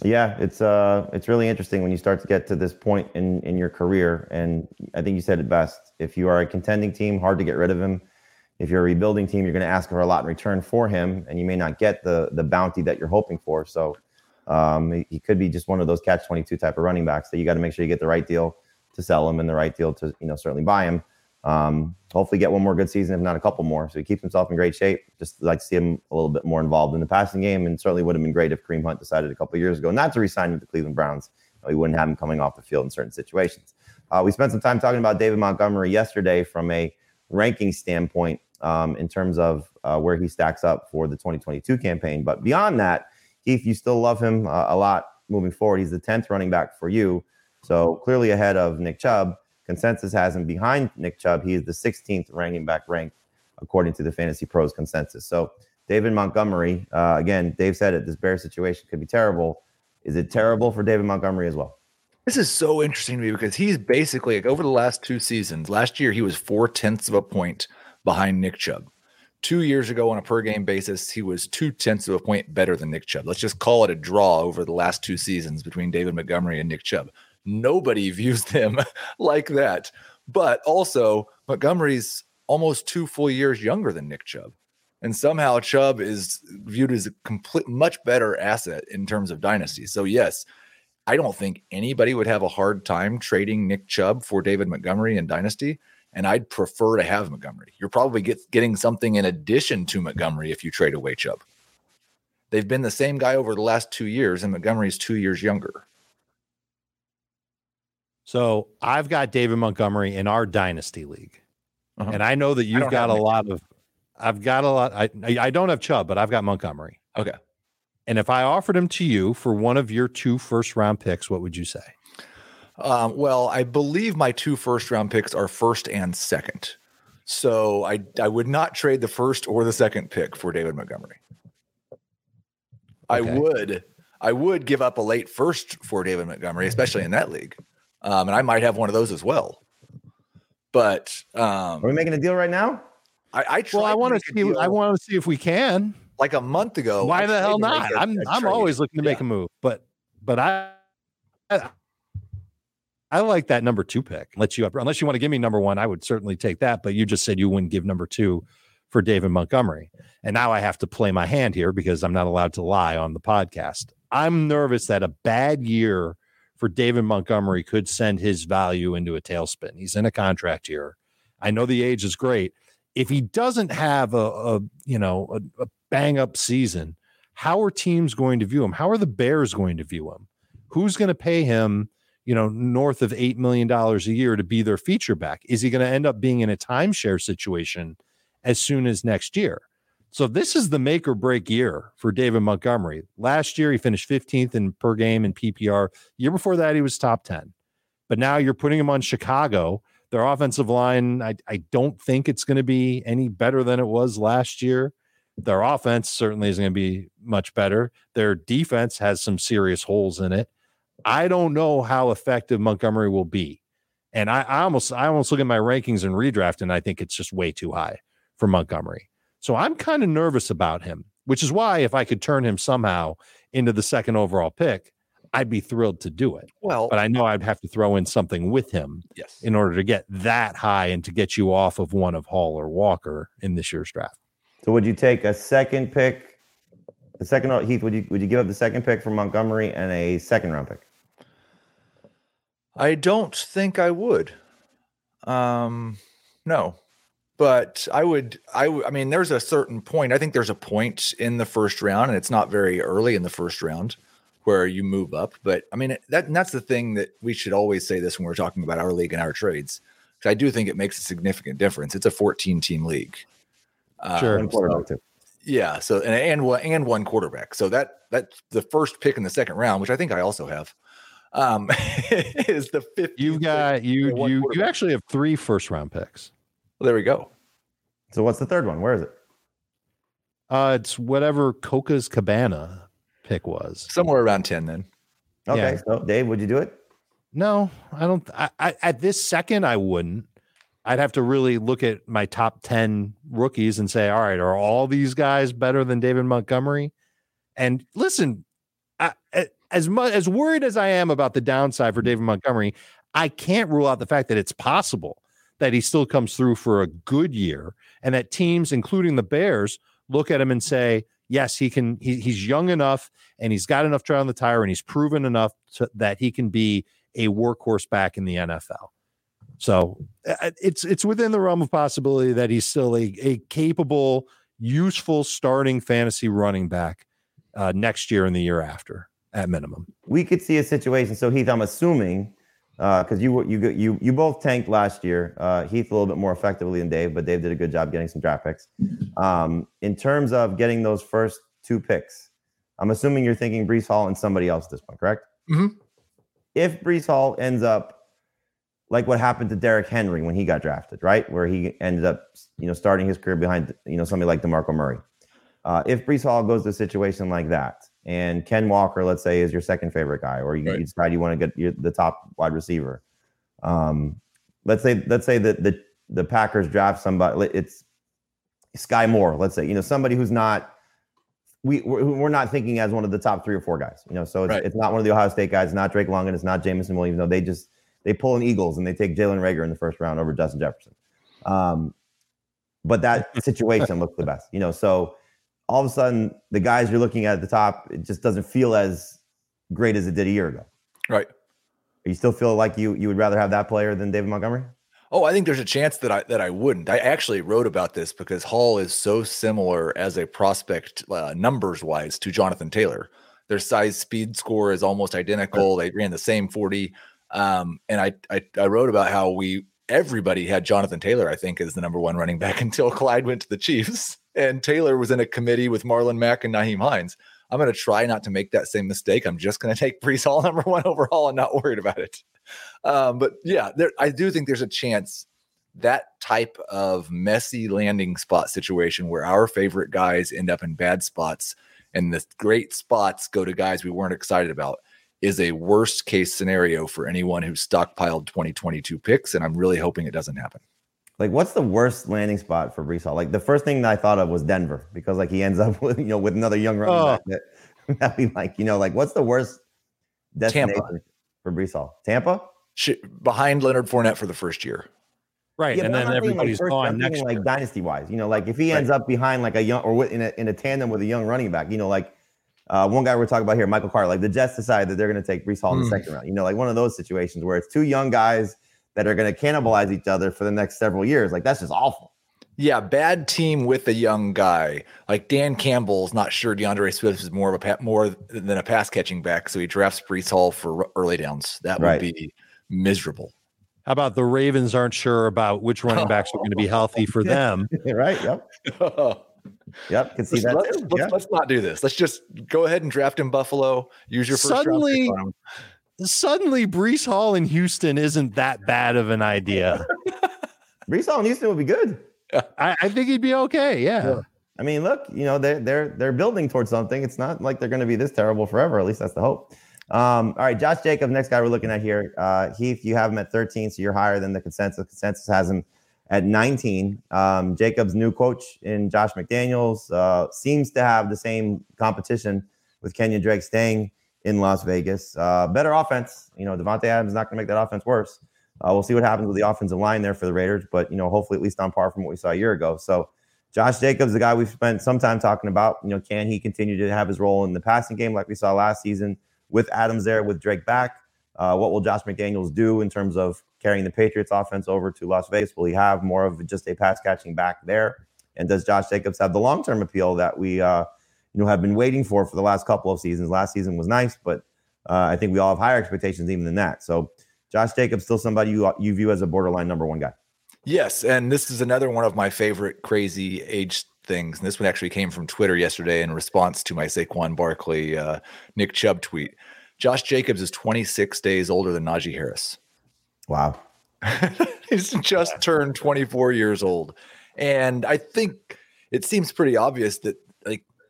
Yeah, it's uh it's really interesting when you start to get to this point in in your career and I think you said it best. If you are a contending team, hard to get rid of him. If you're a rebuilding team, you're going to ask for a lot in return for him and you may not get the the bounty that you're hoping for. So um, he, he could be just one of those catch 22 type of running backs that you got to make sure you get the right deal to sell him and the right deal to you know certainly buy him. Um, hopefully, get one more good season, if not a couple more. So he keeps himself in great shape. Just like to see him a little bit more involved in the passing game, and certainly would have been great if Kareem Hunt decided a couple years ago not to resign with the Cleveland Browns. We wouldn't have him coming off the field in certain situations. Uh, we spent some time talking about David Montgomery yesterday from a ranking standpoint um, in terms of uh, where he stacks up for the 2022 campaign. But beyond that, Keith, you still love him uh, a lot moving forward. He's the 10th running back for you. So clearly ahead of Nick Chubb. Consensus has him behind Nick Chubb. He is the 16th ranking back ranked according to the Fantasy Pros consensus. So David Montgomery, uh, again, Dave said it. This bear situation could be terrible. Is it terrible for David Montgomery as well? This is so interesting to me because he's basically like over the last two seasons. Last year, he was four tenths of a point behind Nick Chubb. Two years ago, on a per game basis, he was two tenths of a point better than Nick Chubb. Let's just call it a draw over the last two seasons between David Montgomery and Nick Chubb. Nobody views them like that. But also, Montgomery's almost two full years younger than Nick Chubb. And somehow Chubb is viewed as a complete much better asset in terms of dynasty. So yes, I don't think anybody would have a hard time trading Nick Chubb for David Montgomery in dynasty. And I'd prefer to have Montgomery. You're probably get, getting something in addition to Montgomery if you trade away Chubb. They've been the same guy over the last two years, and Montgomery's two years younger. So I've got David Montgomery in our dynasty league, uh-huh. and I know that you've got a lot of. I've got a lot. I I don't have Chubb, but I've got Montgomery. Okay. And if I offered him to you for one of your two first round picks, what would you say? Um, well, I believe my two first round picks are first and second. So I I would not trade the first or the second pick for David Montgomery. Okay. I would I would give up a late first for David Montgomery, especially in that league um, and I might have one of those as well. But um, are we making a deal right now? I, I well, I want to see. I want to see if we can. Like a month ago. Why the hell not? A, I'm a I'm always looking to yeah. make a move, but but I, I I like that number two pick. Let you up unless you want to give me number one. I would certainly take that. But you just said you wouldn't give number two for David Montgomery, and now I have to play my hand here because I'm not allowed to lie on the podcast. I'm nervous that a bad year for David Montgomery could send his value into a tailspin. He's in a contract year. I know the age is great. If he doesn't have a, a you know a, a bang up season, how are teams going to view him? How are the Bears going to view him? Who's going to pay him? You know, north of eight million dollars a year to be their feature back. Is he going to end up being in a timeshare situation as soon as next year? So this is the make or break year for David Montgomery. Last year he finished 15th in per game in PPR. year before that he was top 10. But now you're putting him on Chicago. Their offensive line, I, I don't think it's going to be any better than it was last year. Their offense certainly isn't going to be much better. Their defense has some serious holes in it. I don't know how effective Montgomery will be. And I, I almost I almost look at my rankings and redraft, and I think it's just way too high for Montgomery. So I'm kind of nervous about him, which is why if I could turn him somehow into the second overall pick, I'd be thrilled to do it. Well, but I know I'd have to throw in something with him yes. in order to get that high and to get you off of one of Hall or Walker in this year's draft. So would you take a second pick? The second Heath, would you would you give up the second pick for Montgomery and a second round pick? I don't think I would. Um no. But I would, I I mean, there's a certain point. I think there's a point in the first round, and it's not very early in the first round where you move up. But I mean, that and that's the thing that we should always say this when we're talking about our league and our trades. Because I do think it makes a significant difference. It's a 14 team league. Sure. Um, One quarterback, too. yeah. So and and one and one quarterback. So that that's the first pick in the second round, which I think I also have. Um, is the fifth. You've got you you you actually have three first round picks. Well, there we go. So what's the third one? Where is it? Uh, it's whatever Coca's Cabana pick was. Somewhere around 10 then. Okay, Yeah. so Dave, would you do it? No, I don't. I, I at this second, I wouldn't. I'd have to really look at my top ten rookies and say, all right, are all these guys better than David Montgomery? And listen, I, a- as much as worried as I am about the downside for David Montgomery, I can't rule out the fact that it's possible that he still comes through for a good year, and that teams, including the Bears, look at him and say, yes, he can. He, he's young enough, and he's got enough tread on the tire, and he's proven enough to, that he can be a workhorse back in the NFL. So it's it's within the realm of possibility that he's still a, a capable, useful starting fantasy running back uh, next year and the year after at minimum. we could see a situation. So Heath, I'm assuming because you you you you both tanked last year. Uh, Heath a little bit more effectively than Dave, but Dave did a good job getting some draft picks. Um, in terms of getting those first two picks, I'm assuming you're thinking Breece Hall and somebody else at this point, correct? Mhm. If Breece Hall ends up like what happened to Derrick Henry when he got drafted, right, where he ended up you know starting his career behind you know somebody like DeMarco Murray. Uh, if Breece Hall goes to a situation like that, and Ken Walker, let's say, is your second favorite guy, or you, Right. you decide you want to get your, the top wide receiver, um, let's say let's say that the the Packers draft somebody, it's Skyy Moore, let's say, you know, somebody who's not we we're, not thinking as one of the top three or four guys, you know, so it's, Right. it's not one of the Ohio State guys, it's not Drake Long, and it's not Jameson Williams, no, they just they pull an Eagles and they take Jalen Reagor in the first round over Justin Jefferson. Um, but that situation looks the best, you know. So all of a sudden, the guys you're looking at at the top, it just doesn't feel as great as it did a year ago. Right. Are You still feel like you you would rather have that player than David Montgomery? Oh, I think there's a chance that I that I wouldn't. I actually wrote about this because Hall is so similar as a prospect uh, numbers wise to Jonathan Taylor. Their size speed score is almost identical. They ran the same 40. Um, and I, I I wrote about how we everybody had Jonathan Taylor, I think, as the number one running back until Clyde went to the Chiefs. And Taylor was in a committee with Marlon Mack and Nyheim Hines. I'm going to try not to make that same mistake. I'm just going to take Breece Hall number one overall and not worried about it. Um, but yeah, there, I do think there's a chance that type of messy landing spot situation where our favorite guys end up in bad spots and the great spots go to guys we weren't excited about is a worst case scenario for anyone who's stockpiled 2022 picks. And I'm really hoping it doesn't happen. Like, what's the worst landing spot for Breece Hall? Like, the first thing that I thought of was Denver because, like, he ends up with you know with another young running Oh. back that, that we like. You know, like, what's the worst destination for Breece Hall? Tampa. Sh- behind Leonard Fournette for the first year. Right. Yeah, and then not thinking, like, everybody's first- gone next year. like dynasty wise. You know, like if he ends up behind like a young or in a in a tandem with a young running back. You know, like uh, one guy we're talking about here, Michael Carter. Like the Jets decide that they're going to take Breece Hall in the Hmm. second round. You know, like one of those situations where it's two young guys that are going to cannibalize each other for the next several years. Like that's just awful. Yeah, bad team with a young guy. Like Dan Campbell's not sure D'Andre Swift is more of a pa- more than a pass catching back, so he drafts Breece Hall for early downs. That would Right. be miserable. How about the Ravens aren't sure about which running backs are going to be healthy for them? right? Yep. let's, Yep. Can see let's, too. let's- Yeah. let's not do this. Let's just go ahead and draft in Buffalo. Use your first Suddenly- pick on him. Suddenly, Breece Hall in Houston isn't that bad of an idea. Breece Hall in Houston would be good. I, I think he'd be okay. Yeah. I mean, look, you know, they're they're they're building towards something. It's not like they're going to be this terrible forever. At least that's the hope. Um, all right, Josh Jacobs, next guy we're looking at here. Uh, Heath, you have him at 13, so you're higher than the consensus. Consensus has him at 19. Um, Jacobs' new coach in Josh McDaniels uh, seems to have the same competition with Kenyon Drake staying in Las Vegas. Uh, better offense. You know, Davante Adams is not going to make that offense worse. Uh, we'll see what happens with the offensive line there for the Raiders, but you know, hopefully at least on par from what we saw a year ago. So Josh Jacobs, the guy we've spent some time talking about, you know, can he continue to have his role in the passing game like we saw last season with Adams there, with Drake back? Uh, what will Josh McDaniels do in terms of carrying the Patriots offense over to Las Vegas? Will he have more of just a pass catching back there? And does Josh Jacobs have the long term appeal that we, uh, you know, have been waiting for for the last couple of seasons? Last season was nice, but uh, I think we all have higher expectations even than that. So, Josh Jacobs still somebody you you view as a borderline number one guy. Yes, and this is another one of my favorite crazy age things. And this one actually came from Twitter yesterday in response to my Saquon Barkley uh, Nick Chubb tweet. Josh Jacobs is 26 days older than Najee Harris. Wow. He's just turned 24 years old. And I think it seems pretty obvious that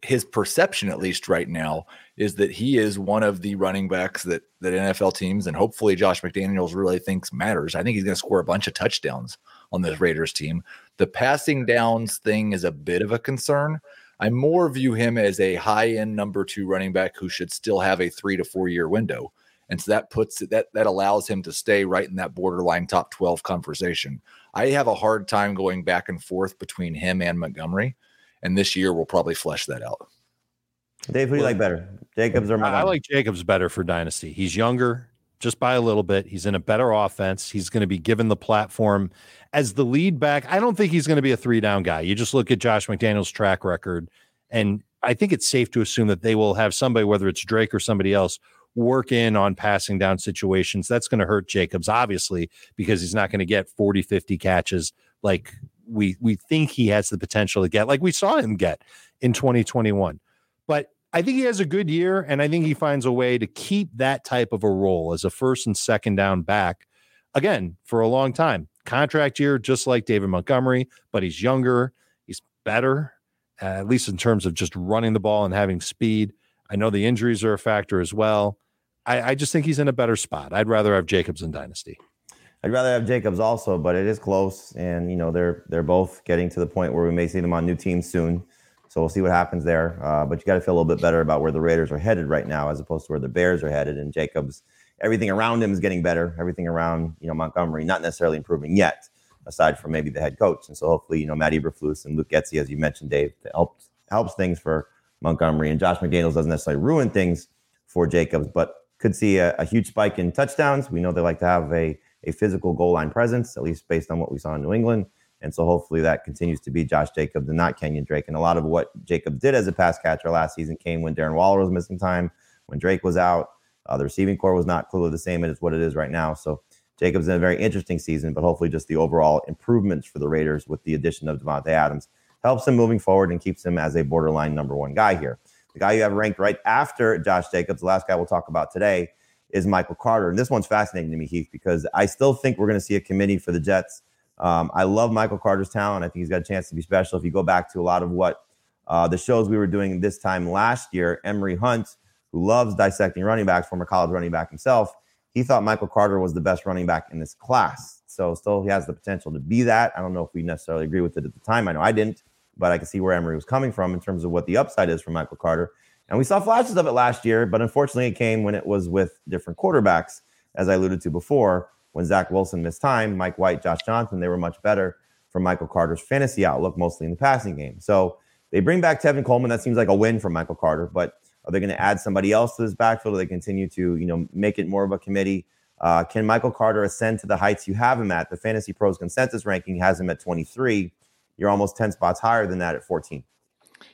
his perception at least right now is that he is one of the running backs that that NFL teams and hopefully Josh McDaniels really thinks matters. I think he's going to score a bunch of touchdowns on this Raiders team. The passing downs thing is a bit of a concern. I more view him as a high end number two running back who should still have a three to four year window. And so that puts that that allows him to stay right in that borderline top 12 conversation. I have a hard time going back and forth between him and Montgomery. And this year we'll probably flesh that out. Dave, who do you like better? Jacobs or Montgomery? I like Jacobs better for Dynasty. He's younger, just by a little bit. He's in a better offense. He's going to be given the platform as the lead back. I don't think he's going to be a three down guy. You just look at Josh McDaniel's track record, and I think it's safe to assume that they will have somebody, whether it's Drake or somebody else, work in on passing down situations. That's going to hurt Jacobs, obviously, because he's not going to get 40, 50 catches like we we think he has the potential to get, like we saw him get in 2021. But I think he has a good year, and I think he finds a way to keep that type of a role as a first and second down back again for a long time. Contract year, just like David Montgomery, but he's younger, he's better, uh, at least in terms of just running the ball and having speed. I know the injuries are a factor as well. I, I just think he's in a better spot. I'd rather have Jacobs in Dynasty. I'd rather have Jacobs also, but it is close, and you know they're they're both getting to the point where we may see them on new teams soon. So we'll see what happens there. Uh, but you got to feel a little bit better about where the Raiders are headed right now, as opposed to where the Bears are headed. And Jacobs, everything around him is getting better. Everything around you know Montgomery, not necessarily improving yet, aside from maybe the head coach. And so hopefully you know Matt Eberflus and Luke Getsy, as you mentioned, Dave, helps helps things for Montgomery. And Josh McDaniels doesn't necessarily ruin things for Jacobs, but could see a, a huge spike in touchdowns. We know they like to have a a physical goal line presence, at least based on what we saw in New England. And so hopefully that continues to be Josh Jacobs and not Kenyon Drake. And a lot of what Jacobs did as a pass catcher last season came when Darren Waller was missing time, when Drake was out. Uh, the receiving corps was not clearly the same as what it is right now. So Jacobs in a very interesting season, but hopefully just the overall improvements for the Raiders with the addition of Davante Adams helps him moving forward and keeps him as a borderline number one guy here. The guy you have ranked right after Josh Jacobs, the last guy we'll talk about today, is Michael Carter. And this one's fascinating to me, Heath, because I still think we're going to see a committee for the Jets um, I love Michael Carter's talent. I think he's got a chance to be special. If you go back to a lot of what uh, the shows we were doing this time last year, Emory Hunt, who loves dissecting running backs, former college running back himself, he thought Michael Carter was the best running back in this class. So still he has the potential to be that. I don't know if we necessarily agree with it at the time. I know I didn't, but I can see where Emory was coming from in terms of what the upside is for Michael Carter. And we saw flashes of it last year, but unfortunately it came when it was with different quarterbacks, as I alluded to before when Zach Wilson missed time, Mike White, Josh Johnson, they were much better for Michael Carter's fantasy outlook, mostly in the passing game. So they bring back Tevin Coleman. That seems like a win for Michael Carter, but are they going to add somebody else to this backfield? Or they continue to, you know, make it more of a committee? Uh, can Michael Carter ascend to the heights you have him at? The Fantasy Pros consensus ranking has him at 23. You're almost 10 spots higher than that at 14.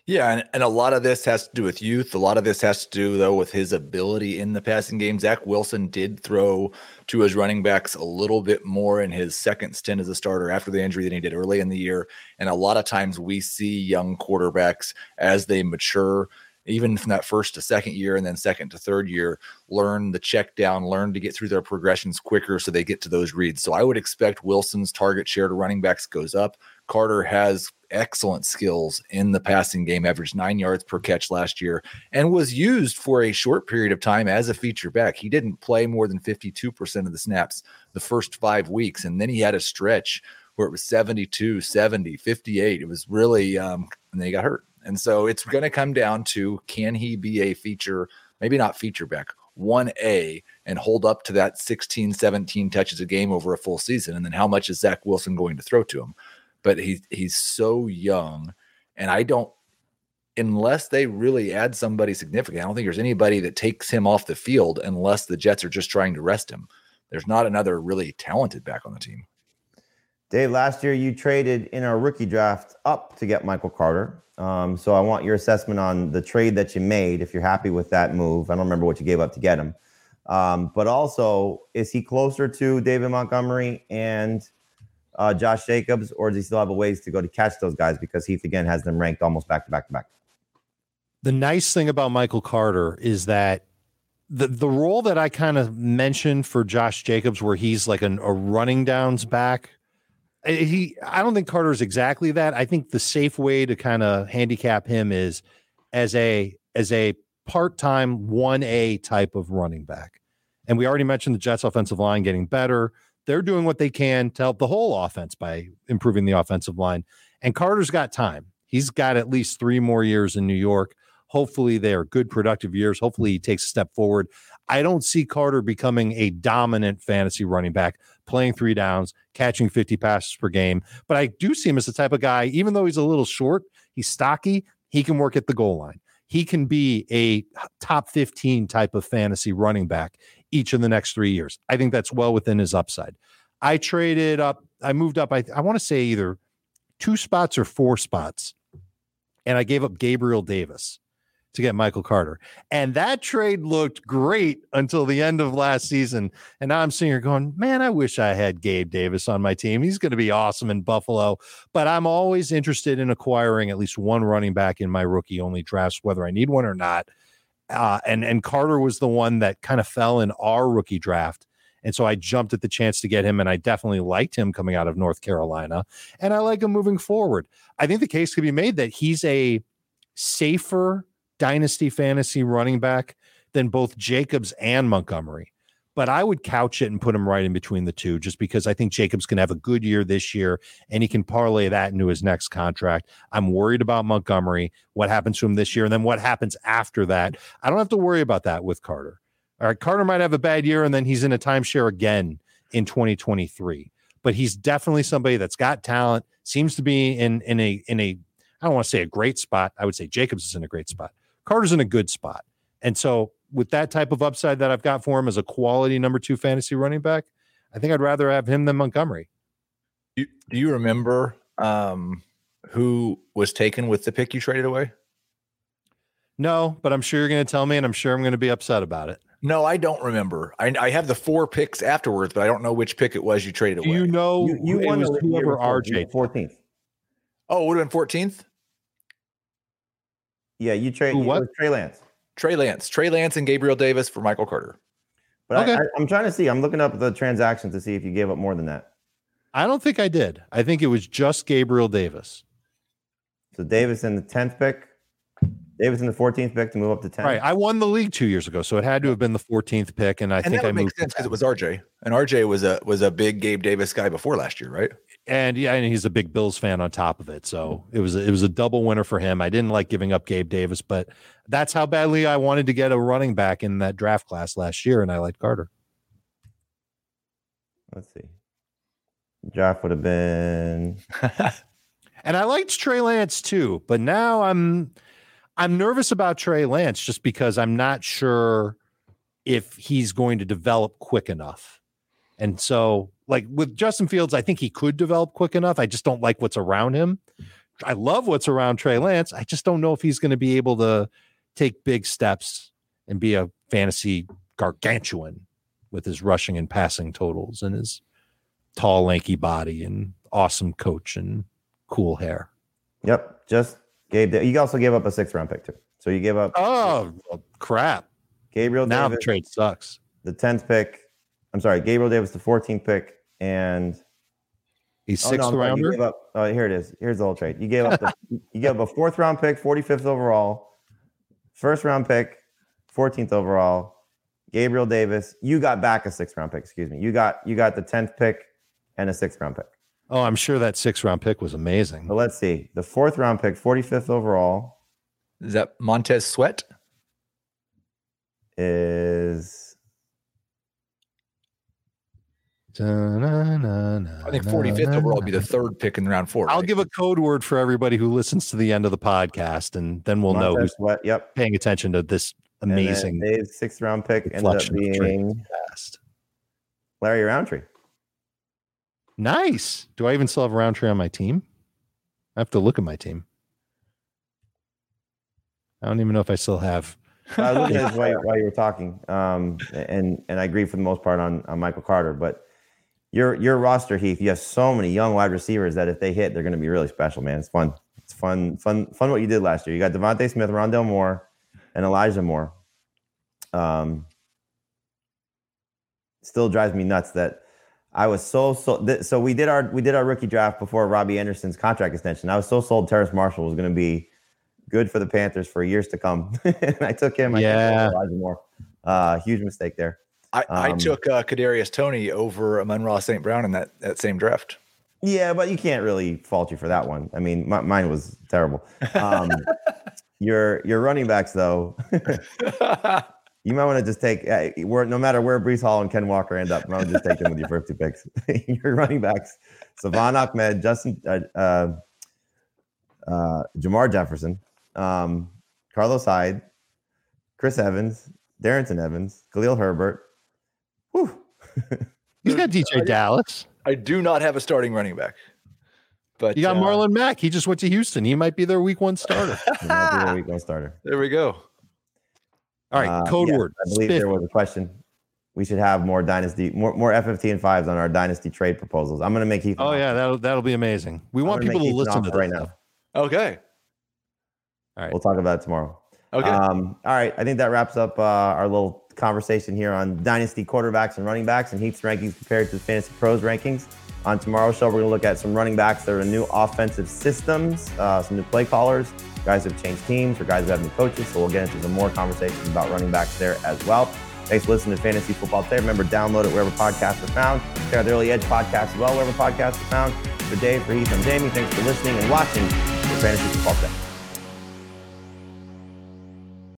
Yeah, and, and a lot of this has to do with youth. A lot of this has to do, though, with his ability in the passing game. Zach Wilson did throw to his running backs a little bit more in his second stint as a starter after the injury than he did early in the year. And a lot of times we see young quarterbacks as they mature even from that first to second year and then second to third year, learn the check down, learn to get through their progressions quicker so they get to those reads. So I would expect Wilson's target share to running backs goes up. Carter has excellent skills in the passing game, averaged nine yards per catch last year, and was used for a short period of time as a feature back. He didn't play more than 52% of the snaps the first five weeks, and then he had a stretch where it was 72, 70, 58. It was really, um, and then he got hurt. And so it's going to come down to can he be a feature, maybe not feature back, 1A and hold up to that 16, 17 touches a game over a full season? And then how much is Zach Wilson going to throw to him? But he's he's so young. And I don't, unless they really add somebody significant, I don't think there's anybody that takes him off the field unless the Jets are just trying to rest him. there's not another really talented back on the team. Dave, last year you traded in our rookie draft up to get Michael Carter. Um, so I want your assessment on the trade that you made. If you're happy with that move, I don't remember what you gave up to get him. Um, but also, is he closer to David Montgomery and uh, Josh Jacobs, or does he still have a ways to go to catch those guys because Heath again has them ranked almost back to back to back? The nice thing about Michael Carter is that the the role that I kind of mentioned for Josh Jacobs, where he's like an, a running downs back, he I don't think Carter is exactly that. I think the safe way to kind of handicap him is as a as a part time one A type of running back. And we already mentioned the Jets offensive line getting better. They're doing what they can to help the whole offense by improving the offensive line. And Carter's got time. He's got at least three more years in New York. Hopefully, they are good, productive years. Hopefully, he takes a step forward. I don't see Carter becoming a dominant fantasy running back, playing three downs, catching 50 passes per game. But I do see him as the type of guy, even though he's a little short, he's stocky, he can work at the goal line. He can be a top 15 type of fantasy running back each of the next three years. I think that's well within his upside. I traded up, I moved up, I, I want to say either two spots or four spots, and I gave up Gabriel Davis to get Michael Carter. And that trade looked great until the end of last season. And now I'm sitting here going, man, I wish I had Gabe Davis on my team. He's going to be awesome in Buffalo. But I'm always interested in acquiring at least one running back in my rookie only drafts, whether I need one or not. Uh, and and Carter was the one that kind of fell in our rookie draft. And so I jumped at the chance to get him, and I definitely liked him coming out of North Carolina. And I like him moving forward. I think the case could be made that he's a safer dynasty fantasy running back than both Jacobs and Montgomery. But I would couch it and put him right in between the two just because I think Jacobs can have a good year this year and he can parlay that into his next contract. I'm worried about Montgomery, what happens to him this year, and then what happens after that. I don't have to worry about that with Carter. All right, Carter might have a bad year and then he's in a timeshare again in 2023. But he's definitely somebody that's got talent, seems to be in in a in a I don't want to say a great spot. I would say Jacobs is in a great spot. Carter's in a good spot. And so with that type of upside that I've got for him as a quality number two fantasy running back, I think I'd rather have him than Montgomery. Do you, do you remember um, who was taken with the pick you traded away? No, but I'm sure you're going to tell me, and I'm sure I'm going to be upset about it. No, I don't remember. I, I have the four picks afterwards, but I don't know which pick it was you traded Do away. you know You, you it won was whoever before, RJ 14th. oh, it would have been 14th? Yeah, you trade Who, what? was Trey Lance. Trey Lance. Trey Lance and Gabriel Davis for Michael Carter. But Okay. I, I, I'm trying to see. I'm looking up the transactions to see if you gave up more than that. I don't think I did. I think it was just Gabriel Davis. So Davis in the 10th pick, Davis in the 14th pick to move up to 10. Right. I won the league two years ago, so it had to have been the 14th pick, and I and think that I moved. sense because it was RJ. And RJ was a was a big Gabe Davis guy before last year, right? and yeah, and he's a big Bills fan on top of it. So it was it was a double winner for him. I didn't like giving up Gabe Davis, but that's how badly I wanted to get a running back in that draft class last year, and I liked Carter. Let's see. Draft would have been And I liked Trey Lance too, but now I'm I'm nervous about Trey Lance just because I'm not sure if he's going to develop quick enough. And so, like with Justin Fields, I think he could develop quick enough. I just don't like what's around him. I love what's around Trey Lance. I just don't know if he's going to be able to take big steps and be a fantasy gargantuan with his rushing and passing totals and his tall, lanky body and awesome coach and cool hair. Yep, just gave. Da- You also gave up a sixth round pick too. So you gave up Oh well, crap! Gabriel Now the Davis, trade sucks. the tenth pick. I'm sorry, Gabriel Davis, the 14th pick, and He's oh, no, sixth sorry, you rounder. gave up. Oh, here it is. Here's the whole trade. You gave up. The, you gave up a fourth round pick, 45th overall, first round pick, 14th overall. Gabriel Davis. You got back a sixth round pick. Excuse me. You got you got the 10th pick and a sixth round pick. Oh, I'm sure that sixth round pick was amazing. So let's see. The fourth round pick, 45th overall, Is that Montez Sweat? is I think 45th overall would be the third pick in round four. I'll right? give a code word for everybody who listens to the end of the podcast, and then we'll know who's Sweat. Yep. paying attention to this amazing sixth round pick ended up reflection of trade being. Larry Rountree. Nice. Do I even still have Rountree on my team? I have to look at my team. I don't even know if I still have. I was looking at this while, while you were talking, um, and and I agree for the most part on, on Michael Carter. But your your roster, Heath, you have so many young wide receivers that if they hit, they're going to be really special, man. It's fun. It's fun, fun, fun. What you did last year, you got DeVonta Smith, Rondale Moore, and Elijah Moore. Um, still drives me nuts that I was so so. Th- so we did our we did our rookie draft before Robbie Anderson's contract extension. I was so sold Terrace Marshall was going to be good for the Panthers for years to come, and I took him. I Yeah. Elijah Moore. Uh, huge mistake there. I, I Um, took uh, Kadarius Toney over Amon St. Brown in that, that same draft. Yeah, but you can't really fault you for that one. I mean, my, mine was terrible. Um, your your running backs though, you might want to just take uh, where no matter where Breece Hall and Ken Walker end up, you might want to just take them with your first two picks. your running backs: Salvon Ahmed, Justin, uh, uh, uh, Jermar Jefferson, um, Carlos Hyde, Chris Evans, Darrynton Evans, Khalil Herbert. Whew. He's got DeeJay Dallas. I do not have a starting running back. But You got uh, Marlon Mack. He just went to Houston. He might be their week one starter. He might be their week one starter. There we go. All right, Uh, code word. I believe there was a question. We should have more dynasty, more more FFT and fives on our dynasty trade proposals. I'm going to make Heath. Oh offer. yeah, that'll that'll be amazing. We I'm want people to listen to this right stuff. now. Okay. All right. We'll talk about it tomorrow. Okay. Um, all right. I think that wraps up uh, our little conversation here on dynasty quarterbacks and running backs and Heath's rankings compared to the Fantasy Pros rankings. On tomorrow's show, we're going to look at some running backs that are new offensive systems, uh, some new play callers, guys have changed teams or guys who have new coaches. So we'll get into some more conversations about running backs there as well. Thanks for listening to Fantasy Football Today. Remember, download it wherever podcasts are found. Check out the Early Edge podcast as well, wherever podcasts are found. For Dave, for Heath, I'm Jamie. Thanks for listening and watching for Fantasy Football Today.